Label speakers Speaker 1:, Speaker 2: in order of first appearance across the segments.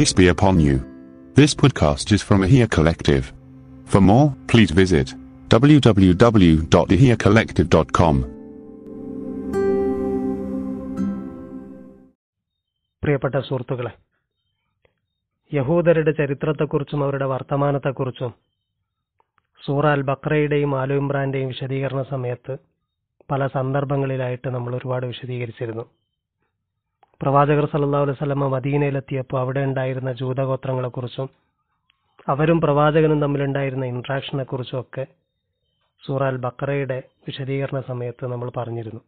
Speaker 1: Peace be upon you. This podcast is from Ahia Collective. For more, please visit www.ahiacollective.com.
Speaker 2: പ്രിയപ്പെട്ട സുഹൃത്തുക്കളെ യഹൂദരുടെ ചരിത്രത്തെക്കുറിച്ചും അവരുടെ വർത്തമാനത്തെക്കുറിച്ചും സൂറ അൽ ബക്രയുടെയും ആലു ഇമ്രാന്റെയും വിശദീകരണ സമയത്ത് പല സന്ദർഭങ്ങളിലായിട്ട് നമ്മൾ ഒരുപാട് വിശദീകരിച്ചിരുന്നു പ്രവാചകർ സല്ലാ അലൈഹി വസല്ലമ മദീനയിലെത്തിയപ്പോൾ അവിടെ ഉണ്ടായിരുന്ന ജൂതഗോത്രങ്ങളെക്കുറിച്ചും അവരും പ്രവാചകനും തമ്മിലുണ്ടായിരുന്ന ഇൻട്രാക്ഷനെക്കുറിച്ചും കുറിച്ചും ഒക്കെ സൂറാൽ ബക്കറയുടെ വിശദീകരണ സമയത്ത് നമ്മൾ പറഞ്ഞിരുന്നു.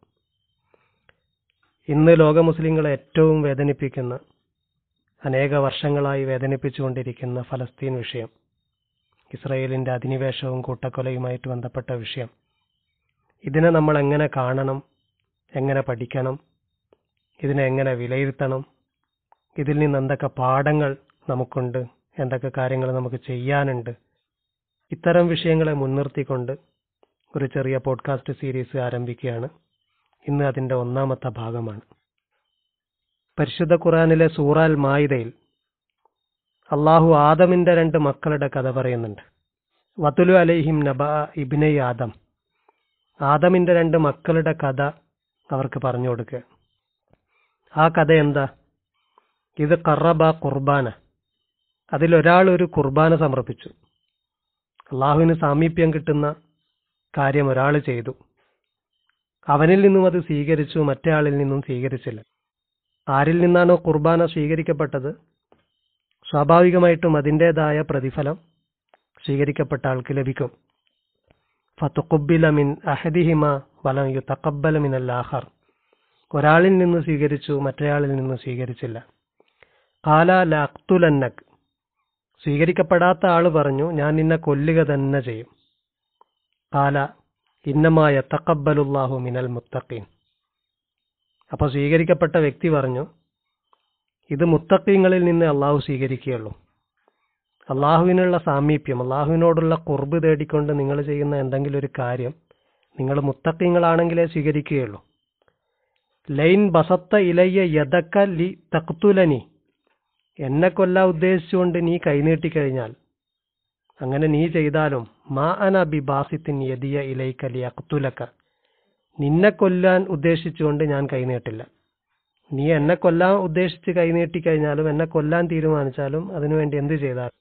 Speaker 2: ഇന്ന് ലോക മുസ്ലിങ്ങളെ ഏറ്റവും വേദനിപ്പിക്കുന്ന അനേക വർഷങ്ങളായി വേദനിപ്പിച്ചുകൊണ്ടിരിക്കുന്ന ഫലസ്തീൻ വിഷയം ഇസ്രയേലിന്റെ അധിനിവേശവും കൂട്ടക്കൊലയുമായിട്ട് ബന്ധപ്പെട്ട വിഷയം ഇതിനെ നമ്മൾ എങ്ങനെ കാണണം എങ്ങനെ പഠിക്കണം ഇതിനെ എങ്ങനെ വിലയിരുത്തണം? ഇതിൽ നിന്ന് എന്തൊക്കെ പാഠങ്ങൾ നമുക്കുണ്ട്? എന്തൊക്കെ കാര്യങ്ങൾ നമുക്ക് ചെയ്യാനുണ്ട്? ഇത്തരം വിഷയങ്ങളെ മുൻനിർത്തിക്കൊണ്ട് ഒരു ചെറിയ പോഡ്കാസ്റ്റ് സീരീസ് ആരംഭിക്കുകയാണ്. ഇന്ന് അതിന്റെ ഒന്നാമത്തെ ഭാഗമാണ്. പരിശുദ്ധ ഖുറാനിലെ സൂറാൽ മായിദയിൽ അള്ളാഹു ആദമിന്റെ രണ്ട് മക്കളുടെ കഥ പറയുന്നുണ്ട്. വത്തുലു അലൈഹിം നബ ഇബിനെ ആദം. ആദമിന്റെ രണ്ട് മക്കളുടെ കഥ അവർക്ക് പറഞ്ഞു കൊടുക്കുക. ആ കഥ എന്താ ഇത് കറബ കുർബാന. അതിലൊരാൾ ഒരു കുർബാന സമർപ്പിച്ചു. അള്ളാഹുവിന് സാമീപ്യം കിട്ടുന്ന കാര്യം ഒരാൾ ചെയ്തു. അവനിൽ നിന്നും അത് സ്വീകരിച്ചു മറ്റേ ആളിൽ നിന്നും സ്വീകരിച്ചില്ല. ആരിൽ നിന്നാണോ കുർബാന സ്വീകരിക്കപ്പെട്ടത്? സ്വാഭാവികമായിട്ടും അതിന്റെതായ പ്രതിഫലം സ്വീകരിക്കപ്പെട്ട ആൾക്ക് ലഭിക്കും. ഫത്തുക്കുബില മിൻ അഹദിഹിമ വലം യു തക്കബല മിൻ ഒരാളിൽ നിന്ന് സ്വീകരിച്ചു മറ്റേയാളിൽ നിന്ന് സ്വീകരിച്ചില്ല. കാല ലക്തുലന്നക് സ്വീകരിക്കപ്പെടാത്ത ആൾ പറഞ്ഞു ഞാൻ നിന്നെ കൊല്ലുക തന്നെ ചെയ്യും. കാല ഇന്നമായ തക്കബലുല്ലാഹു മിനൽ മുത്തഖീൻ. അപ്പോൾ സ്വീകരിക്കപ്പെട്ട വ്യക്തി പറഞ്ഞു ഇത് മുത്തഖീങ്ങളിൽ നിന്ന് അള്ളാഹു സ്വീകരിക്കുകയുള്ളൂ. അള്ളാഹുവിനുള്ള സാമീപ്യം അള്ളാഹുവിനോടുള്ള കുർബ് തേടിക്കൊണ്ട് നിങ്ങൾ ചെയ്യുന്ന എന്തെങ്കിലും ഒരു കാര്യം നിങ്ങൾ മുത്തക്കീങ്ങളാണെങ്കിലേ സ്വീകരിക്കുകയുള്ളൂ. ലൈൻ ബസത്ത ഇലയ്യ യദക്ക ലി തക്തുലനി. എന്നെ കൊല്ലാൻ ഉദ്ദേശിച്ചുകൊണ്ട് നീ കൈനീട്ടിക്കഴിഞ്ഞാൽ അങ്ങനെ നീ ചെയ്താലും മാ അന ബി ബാസിത്തിൻ യദിയ ഇലൈക്ക ലി അക്തുലക്ക. നിന്നെ കൊല്ലാൻ ഉദ്ദേശിച്ചുകൊണ്ട് ഞാൻ കൈനീട്ടില്ല. നീ എന്നെ കൊല്ലാൻ ഉദ്ദേശിച്ച് കൈനീട്ടിക്കഴിഞ്ഞാലും എന്നെ കൊല്ലാൻ തീരുമാനിച്ചാലും അതിനുവേണ്ടി എന്ത് ചെയ്താലും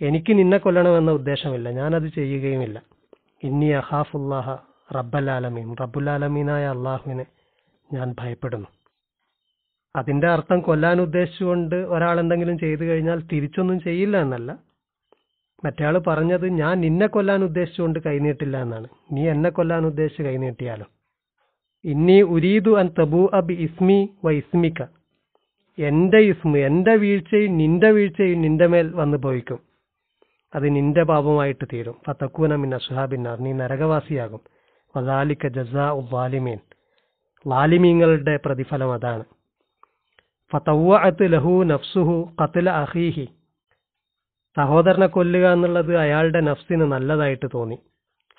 Speaker 2: എനിക്ക് നിന്നെ കൊല്ലണമെന്ന ഉദ്ദേശമില്ല. ഞാനത് ചെയ്യുകയുമില്ല. ഇന്നി അഹാഫുല്ലാഹ റബ്ബലാലമീൻ റബ്ബുലാലമീനായ അള്ളാഹുവിനെ ഞാൻ ഭയപ്പെടുന്നു. അതിന്റെ അർത്ഥം കൊല്ലാൻ ഉദ്ദേശിച്ചുകൊണ്ട് ഒരാൾ എന്തെങ്കിലും ചെയ്തു കഴിഞ്ഞാൽ തിരിച്ചൊന്നും ചെയ്യില്ല എന്നല്ല. മറ്റയാൾ പറഞ്ഞത് ഞാൻ നിന്നെ കൊല്ലാൻ ഉദ്ദേശിച്ചുകൊണ്ട് കൈനീട്ടില്ല എന്നാണ്. നീ എന്നെ കൊല്ലാൻ ഉദ്ദേശിച്ച് കൈനീട്ടിയാലും? ഇന്നി ഉരീദു അൻ തബു അബ് ഇസ്മി വ ഇസ്മിക്ക എന്റെ ഇസ്മു എന്റെ വീഴ്ചയും നിന്റെ വീഴ്ചയും നിന്റെ മേൽ വന്നു ഭവിക്കും അത് നിന്റെ പാപമായിട്ട് തീരും. ഫത്തക്കൂന മിൻ അസുഹാബിന്നാർ നീ നരകവാസിയാകും. വദാലിക്ക ജസാ ഉവാലിമീൻ ലാലിമീങ്ങളുടെ പ്രതിഫലം അതാണ്. ഫതവ്വഅത്ത് ലഹു നഫ്സുഹു ഖത്ല അഖീഹി. സഹോദരനെ കൊല്ലുക എന്നുള്ളത് അയാളുടെ നഫ്സിന് നല്ലതായിട്ട് തോന്നി.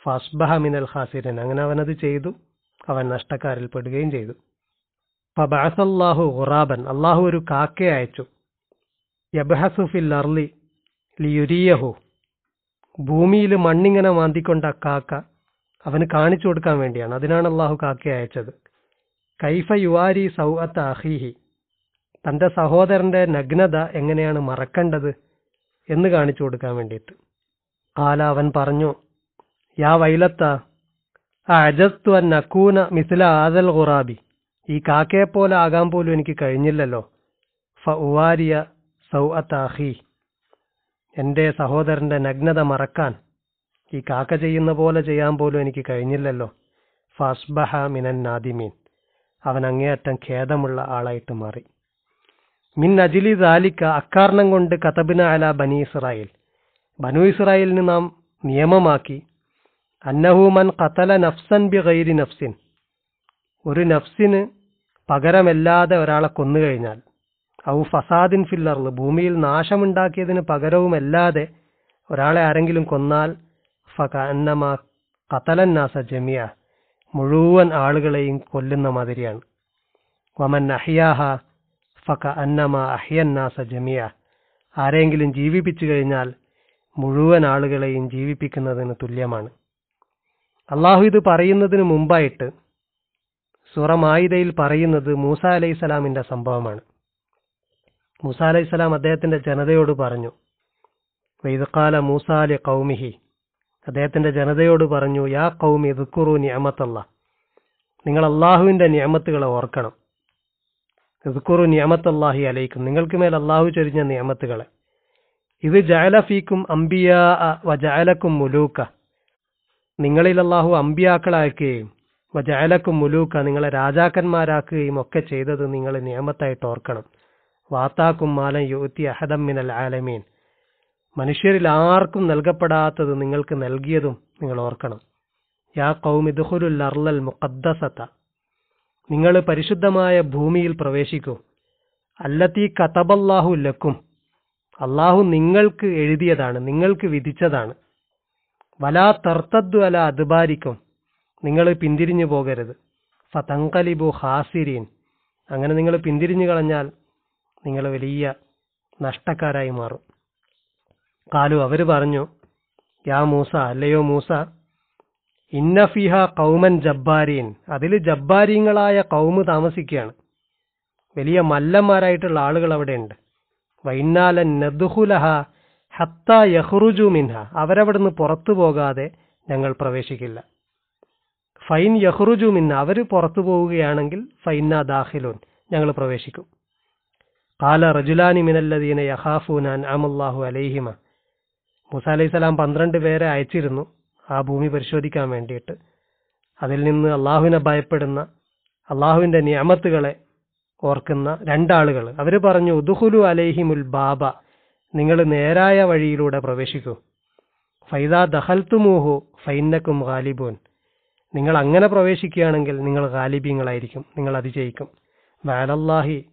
Speaker 2: ഫസ്ബഹ മിനൽ ഖാസിരൻ. അങ്ങനെ അവനത് ചെയ്തു. അവൻ നഷ്ടക്കാരിൽ പെടുകയും ചെയ്തു. ഫബഅസല്ലാഹു ഖുറാബൻ അള്ളാഹു ഒരു കാക്കയെ അയച്ചു. യബഹസുഫിൽ അർലി ലിയുരിയഹു. ഭൂമിയിൽ മണ്ണിങ്ങനെ മാന്തിക്കൊണ്ട കാക്ക അവന് കാണിച്ചു കൊടുക്കാൻ വേണ്ടിയാണ്. അതിനാണ് അള്ളാഹു കാക്കയെ അയച്ചത്. കൈഫ യുവാരി സൗഅത്ത് അഹീഹി. തന്റെ സഹോദരന്റെ നഗ്നത എങ്ങനെയാണ് മറക്കേണ്ടത് എന്ന് കാണിച്ചു കൊടുക്കാൻ വേണ്ടിയിട്ട്. ആല അവൻ പറഞ്ഞു യാ വൈലത്ത അജസ്തു അൻ നക്കൂന മിസില ആദൽ ഖുറാബി. ഈ കാക്കയെ പോലെ ആകാൻ പോലും എനിക്ക് കഴിഞ്ഞില്ലല്ലോ. ഫ ഉവാരിയ സൗഅത്ത് അഹി. എന്റെ സഹോദരന്റെ നഗ്നത മറക്കാൻ ഈ കാക്ക ചെയ്യുന്ന പോലെ ചെയ്യാൻ പോലും എനിക്ക് കഴിഞ്ഞില്ലല്ലോ. ഫസ്ബഹ മിനൻ നാദിമീൻ. അവൻ അങ്ങേയറ്റം ഖേദമുള്ള ആളായിട്ട് മാറി. മിൻ അജിലി ദാലിക്ക അക്കാരണം കൊണ്ട് കതബിന അല ബനി ഇസ്രായേൽ. ബനു ഇസ്രായേലിന് നാം നിയമമാക്കി. അന്നഹൂമൻ കത്തല നഫ്സൻ ബി ഗൈരി നഫ്സിൻ. ഒരു നഫ്സിന് പകരമല്ലാതെ ഒരാളെ കൊന്നുകഴിഞ്ഞാൽ ഔ ഫസാദിൻ ഫില്ലറിൽ ഭൂമിയിൽ നാശമുണ്ടാക്കിയതിന് പകരവുമല്ലാതെ ഒരാളെ ആരെങ്കിലും കൊന്നാൽ ഫ കത്തലൻ നാസ ജമിയ മുഴുവൻ ആളുകളെയും കൊല്ലുന്ന മാതിരിയാണ്. വമൻ അഹിയാഹ ഫക അന്നമ അഹിയന്നാസ ജമിയ ആരെങ്കിലും ജീവിപ്പിച്ചു കഴിഞ്ഞാൽ മുഴുവൻ ആളുകളെയും ജീവിപ്പിക്കുന്നതിന് തുല്യമാണ്. അള്ളാഹു ഇത് പറയുന്നതിന് മുമ്പായിട്ട് സുറമായിതയിൽ പറയുന്നത് മൂസ അലൈഹിസ്സലാമിന്റെ സംഭവമാണ്. മൂസ അലൈഹിസ്സലാം അദ്ദേഹത്തിന്റെ ജനതയോട് പറഞ്ഞു വൈദക്കാല മൂസാലി കൗമിഹി അദ്ദേഹത്തിന്റെ ജനതയോട് പറഞ്ഞു യാ കൗമി ദുക്കുറു നിയമത്തല്ല നിങ്ങൾ അള്ളാഹുവിന്റെ നിയമത്തുകളെ ഓർക്കണം. ദുക്കുറു നിയമത്തല്ലാഹി അലൈക്കും. നിങ്ങൾക്ക് മേൽ അള്ളാഹു ചൊരിഞ്ഞ നിയമത്തുകളെ ഇത് ജാലഫീക്കും അംബിയ വ ജഅലക്കും മുലൂക്ക. നിങ്ങളിൽ അള്ളാഹു അമ്പിയാക്കളാക്കുകയും വ ജഅലക്കും മുലൂക്ക നിങ്ങളെ രാജാക്കന്മാരാക്കുകയും ഒക്കെ ചെയ്തത് നിങ്ങൾ നിയമത്തായിട്ട് ഓർക്കണം. വാത്താക്കും മാലം യുത്തി അഹദം മിനൽ ആലമീൻ. മനുഷ്യരിൽ ആർക്കും നൽകപ്പെടാത്തത് നിങ്ങൾക്ക് നൽകിയതും നിങ്ങൾ ഓർക്കണം. യാ കൗമിദുഹുലുൽ അർലൽ മുഖദ്ദസത്ത നിങ്ങൾ പരിശുദ്ധമായ ഭൂമിയിൽ പ്രവേശിക്കൂ. അല്ലത്തി കതബല്ലാഹു ലക്കും. അള്ളാഹു നിങ്ങൾക്ക് എഴുതിയതാണ് നിങ്ങൾക്ക് വിധിച്ചതാണ്. വലാ തർത്തദ്ദു അല അതുബാരിക്കും നിങ്ങൾ പിന്തിരിഞ്ഞു പോകരുത്. ഫതങ്കലിബു ഹാസിരീൻ അങ്ങനെ നിങ്ങൾ പിന്തിരിഞ്ഞു കളഞ്ഞാൽ നിങ്ങൾ വലിയ നഷ്ടക്കാരായി മാറും. കാലു അവർ പറഞ്ഞു യാ മൂസ അല്ലയോ മൂസ ഇന്നഫിഹ കൗമൻ ജബ്ബാരീൻ. അതിൽ ജബ്ബാരീങ്ങളായ കൗമ് താമസിക്കുകയാണ്. വലിയ മല്ലന്മാരായിട്ടുള്ള ആളുകൾ അവിടെയുണ്ട്. വൈന്നാലൻ നദുഹുലഹ ഹത്ത യഹ്റുജു മിൻഹ. അവരവിടുന്ന് പുറത്തു പോകാതെ ഞങ്ങൾ പ്രവേശിക്കില്ല. ഫൈൻ യഹ്റുജു മിന്ന അവർ പുറത്തു പോവുകയാണെങ്കിൽ ഫൈന ദാഹിലൂൻ ഞങ്ങൾ പ്രവേശിക്കും. കാല റജുലാനി മിനല്ലദീന യഹാഫൂനാൻ അമല്ലാഹു അലൈഹിമ. മൂസ അലൈഹി സ്വലാം പന്ത്രണ്ട് പേരെ അയച്ചിരുന്നു ആ ഭൂമി പരിശോധിക്കാൻ വേണ്ടിയിട്ട്. അതിൽ നിന്ന് അള്ളാഹുവിനെ ഭയപ്പെടുന്ന അള്ളാഹുവിന്റെ നിയമത്തുകളെ ഓർക്കുന്ന രണ്ടാളുകൾ അവർ പറഞ്ഞു ഉദുഹുലു അലൈഹിമുൽ ബാബ നിങ്ങൾ നേരായ വഴിയിലൂടെ പ്രവേശിക്കൂ. ഫൈദ ദഹൽത്തുമൂഹു ഫൈനക്കും ഗാലിബൂൻ. നിങ്ങൾ അങ്ങനെ പ്രവേശിക്കുകയാണെങ്കിൽ നിങ്ങൾ ഗാലിബീങ്ങളായിരിക്കും നിങ്ങൾ അതിജയിക്കും. വാലല്ലാഹി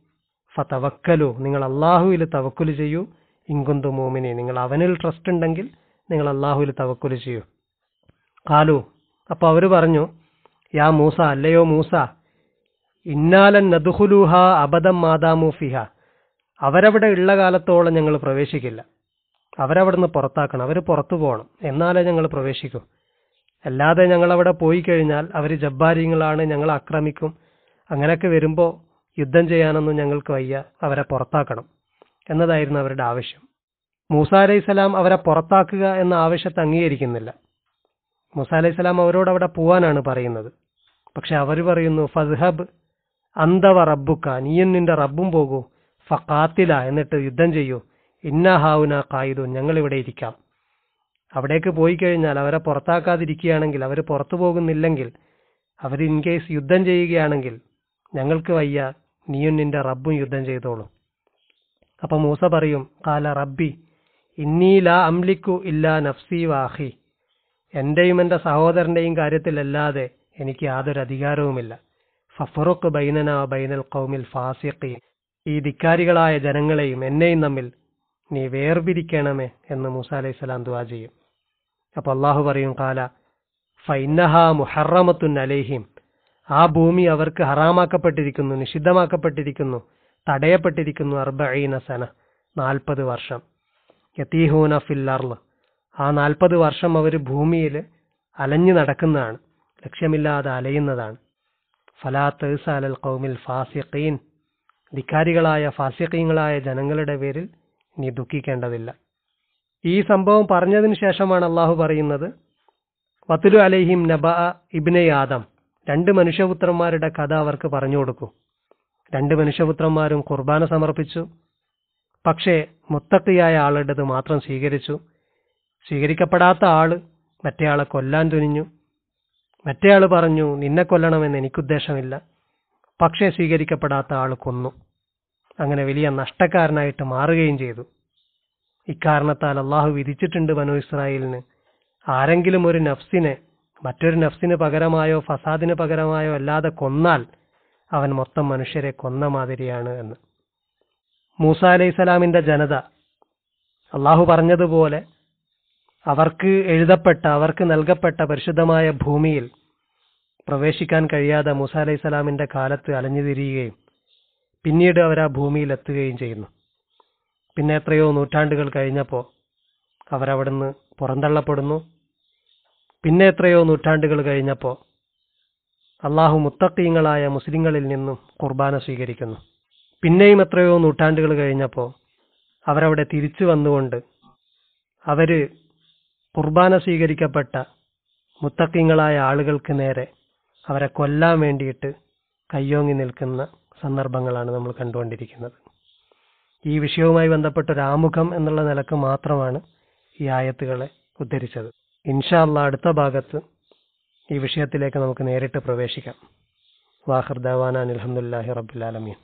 Speaker 2: ഫ തവക്കലു നിങ്ങൾ അള്ളാഹുവിൽ തവക്കുൽ ചെയ്യൂ. ഇങ്കുന്തു മോമിനെ. നിങ്ങൾ അവനിൽ ട്രസ്റ്റ് ഉണ്ടെങ്കിൽ നിങ്ങൾ അള്ളാഹുവിൽ തവക്കുൽ ചെയ്യൂ. കാലു അപ്പോൾ അവർ പറഞ്ഞു യാ മൂസ അല്ലയോ മൂസ ഇന്നാലൻ നദുഹുലൂഹ അബദം മാതാമു ഫിഹ. അവരവിടെ ഉള്ള കാലത്തോളം ഞങ്ങൾ പ്രവേശിക്കില്ല. അവരവിടുന്ന് പുറത്താക്കണം. അവർ പുറത്തു പോകണം. എന്നാലേ ഞങ്ങൾ പ്രവേശിക്കൂ. അല്ലാതെ ഞങ്ങൾ അവിടെ പോയി കഴിഞ്ഞാൽ അവർ ജബ്ബാരിങ്ങളാണ് ഞങ്ങൾ ആക്രമിക്കും. അങ്ങനെയൊക്കെ വരുമ്പോൾ യുദ്ധം ചെയ്യാനൊന്നും ഞങ്ങൾക്ക് വയ്യ. അവരെ പുറത്താക്കണം. എന്നതായിരുന്നു അവരുടെ ആവശ്യം. മൂസ അലൈഹിസ്സലാം അവരെ പുറത്താക്കുക എന്ന ആവശ്യത്തെ അംഗീകരിക്കുന്നില്ല. മൂസ അലൈഹിസ്സലാം അവരോട് അവിടെ പോവാനാണ് പറയുന്നത്. പക്ഷെ അവർ പറയുന്നു ഫസ്ഹബ് അന്തവ റബ്ബുക്ക നീയും നിന്റെ റബ്ബും പോകൂ. ഫാത്തില എന്നിട്ട് യുദ്ധം ചെയ്യൂ. ഇന്ന ഹാവുന കായിദു ഞങ്ങൾ ഇവിടെ ഇരിക്കാം. അവിടേക്ക് പോയി കഴിഞ്ഞാൽ അവരെ പുറത്താക്കാതിരിക്കുകയാണെങ്കിൽ അവർ പുറത്തു പോകുന്നില്ലെങ്കിൽ അവർ ഇൻ കേസ് യുദ്ധം ചെയ്യുകയാണെങ്കിൽ ഞങ്ങൾക്ക് വയ്യ നീയും നിന്റെ റബ്ബും യുദ്ധം ചെയ്തോളൂ. അപ്പൊ മൂസ പറയും കാല റബ്ബി ഇന്നീ ലാ അംലിക്കു ഇല്ലാ നഫ്സി വാഹി. എന്റെയും എന്റെ സഹോദരന്റെയും കാര്യത്തിലല്ലാതെ എനിക്ക് യാതൊരു അധികാരവുമില്ല. ഫഫറുഖ് ബൈനന ബൈനൽ കൗമിൽ ഫാസിഖീൻ. ഈ ധിക്കാരികളായ ജനങ്ങളെയും എന്നെയും തമ്മിൽ നീ വേർപിരിക്കണമേ എന്ന് മൂസ അലൈഹി സ്വലാം ദുവാ ചെയ്യും. അപ്പൊ അള്ളാഹു പറയും കാല ഫൈനഹ മുഹറമത്തുൻ അലേഹിം. ആ ഭൂമി അവർക്ക് ഹറാമാക്കപ്പെട്ടിരിക്കുന്നു നിഷിദ്ധമാക്കപ്പെട്ടിരിക്കുന്നു. തടയപ്പെട്ടിരിക്കുന്നു അർബഈന സന. നാൽപ്പത് വർഷം. യതീഹൂന ഫിൽ അർൾ. ആ നാൽപ്പത് വർഷം അവർ ഭൂമിയിൽ അലഞ്ഞു നടക്കുന്നതാണ്. ലക്ഷ്യമില്ലാതെ അലയുന്നതാണ്. ഫലാ തേസ അലൽ കൗമിൽ ഫാസിഖീൻ. ധിക്കാരികളായ ഫാസിഖീങ്ങളായ ജനങ്ങളുടെ പേരിൽ നീ ദുഃഖിക്കേണ്ടതില്ല. ഈ സംഭവം പറഞ്ഞതിന് ശേഷമാണ് അള്ളാഹു പറയുന്നത് വത്തുലു അലൈഹിം നബ ഇബ്നെ ആദം. രണ്ട് മനുഷ്യപുത്രന്മാരുടെ കഥ അവർക്ക് പറഞ്ഞു കൊടുക്കൂ. രണ്ട് മനുഷ്യപുത്രന്മാരും കുർബാന സമർപ്പിച്ചു. പക്ഷേ മുത്തക്കിയായ ആളുടേത് മാത്രം സ്വീകരിച്ചു. സ്വീകരിക്കപ്പെടാത്ത ആൾ മറ്റേയാളെ കൊല്ലാൻ തുനിഞ്ഞു. മറ്റേയാൾ പറഞ്ഞു നിന്നെ കൊല്ലണമെന്ന് എനിക്കുദ്ദേശമില്ല. പക്ഷേ സ്വീകരിക്കപ്പെടാത്ത ആൾ കൊന്നു. അങ്ങനെ വലിയ നഷ്ടക്കാരനായിട്ട് മാറുകയും ചെയ്തു. ഇക്കാരണത്താൽ അള്ളാഹു വിധിച്ചിട്ടുണ്ട് ബനു ഇസ്രായേലിന്. ആരെങ്കിലും ഒരു നഫ്സിനെ മറ്റൊരു നഫ്സിന് പകരമായോ ഫസാദിന് പകരമായോ അല്ലാതെ കൊന്നാൽ അവൻ മൊത്തം മനുഷ്യരെ കൊന്ന മാതിരിയാണ് എന്ന്. മൂസ അലൈഹി സ്വലാമിന്റെ ജനത അള്ളാഹു പറഞ്ഞതുപോലെ അവർക്ക് എഴുതപ്പെട്ട അവർക്ക് നൽകപ്പെട്ട പരിശുദ്ധമായ ഭൂമിയിൽ പ്രവേശിക്കാൻ കഴിയാതെ മൂസ അലൈഹി സ്വലാമിന്റെ കാലത്ത് അലഞ്ഞു തിരിയുകയും പിന്നീട് അവർ ആ ഭൂമിയിൽ എത്തുകയും ചെയ്യുന്നു. പിന്നെ എത്രയോ നൂറ്റാണ്ടുകൾ കഴിഞ്ഞപ്പോൾ അവരവിടുന്ന് പുറന്തള്ളപ്പെടുന്നു. പിന്നെ എത്രയോ നൂറ്റാണ്ടുകൾ കഴിഞ്ഞപ്പോൾ അള്ളാഹു മുത്തക്കീങ്ങളായ മുസ്ലിങ്ങളിൽ നിന്നും കുർബാന സ്വീകരിക്കുന്നു. പിന്നെയും എത്രയോ നൂറ്റാണ്ടുകൾ കഴിഞ്ഞപ്പോൾ അവരവിടെ തിരിച്ചു വന്നുകൊണ്ട് അവർ കുർബാന സ്വീകരിക്കപ്പെട്ട മുത്തക്കിങ്ങളായ ആളുകൾക്ക് നേരെ അവരെ കൊല്ലാൻ വേണ്ടിയിട്ട് കയ്യോങ്ങി നിൽക്കുന്ന സന്ദർഭങ്ങളാണ് നമ്മൾ കണ്ടുകൊണ്ടിരിക്കുന്നത്. ഈ വിഷയവുമായി ബന്ധപ്പെട്ട ഒരു ആമുഖം എന്നുള്ള നിലയ്ക്ക് മാത്രമാണ് ഈ ആയത്തുകളെ ഉദ്ധരിച്ചത്. ഇൻഷാ അള്ളാ അടുത്ത ഭാഗത്ത് ഈ വിഷയത്തിലേക്ക് നമുക്ക് നേരിട്ട് പ്രവേശിക്കാം. വാഹർദാവാന ദവാന അലഹമുല്ലാഹി റബ്ബുലാലമീൻ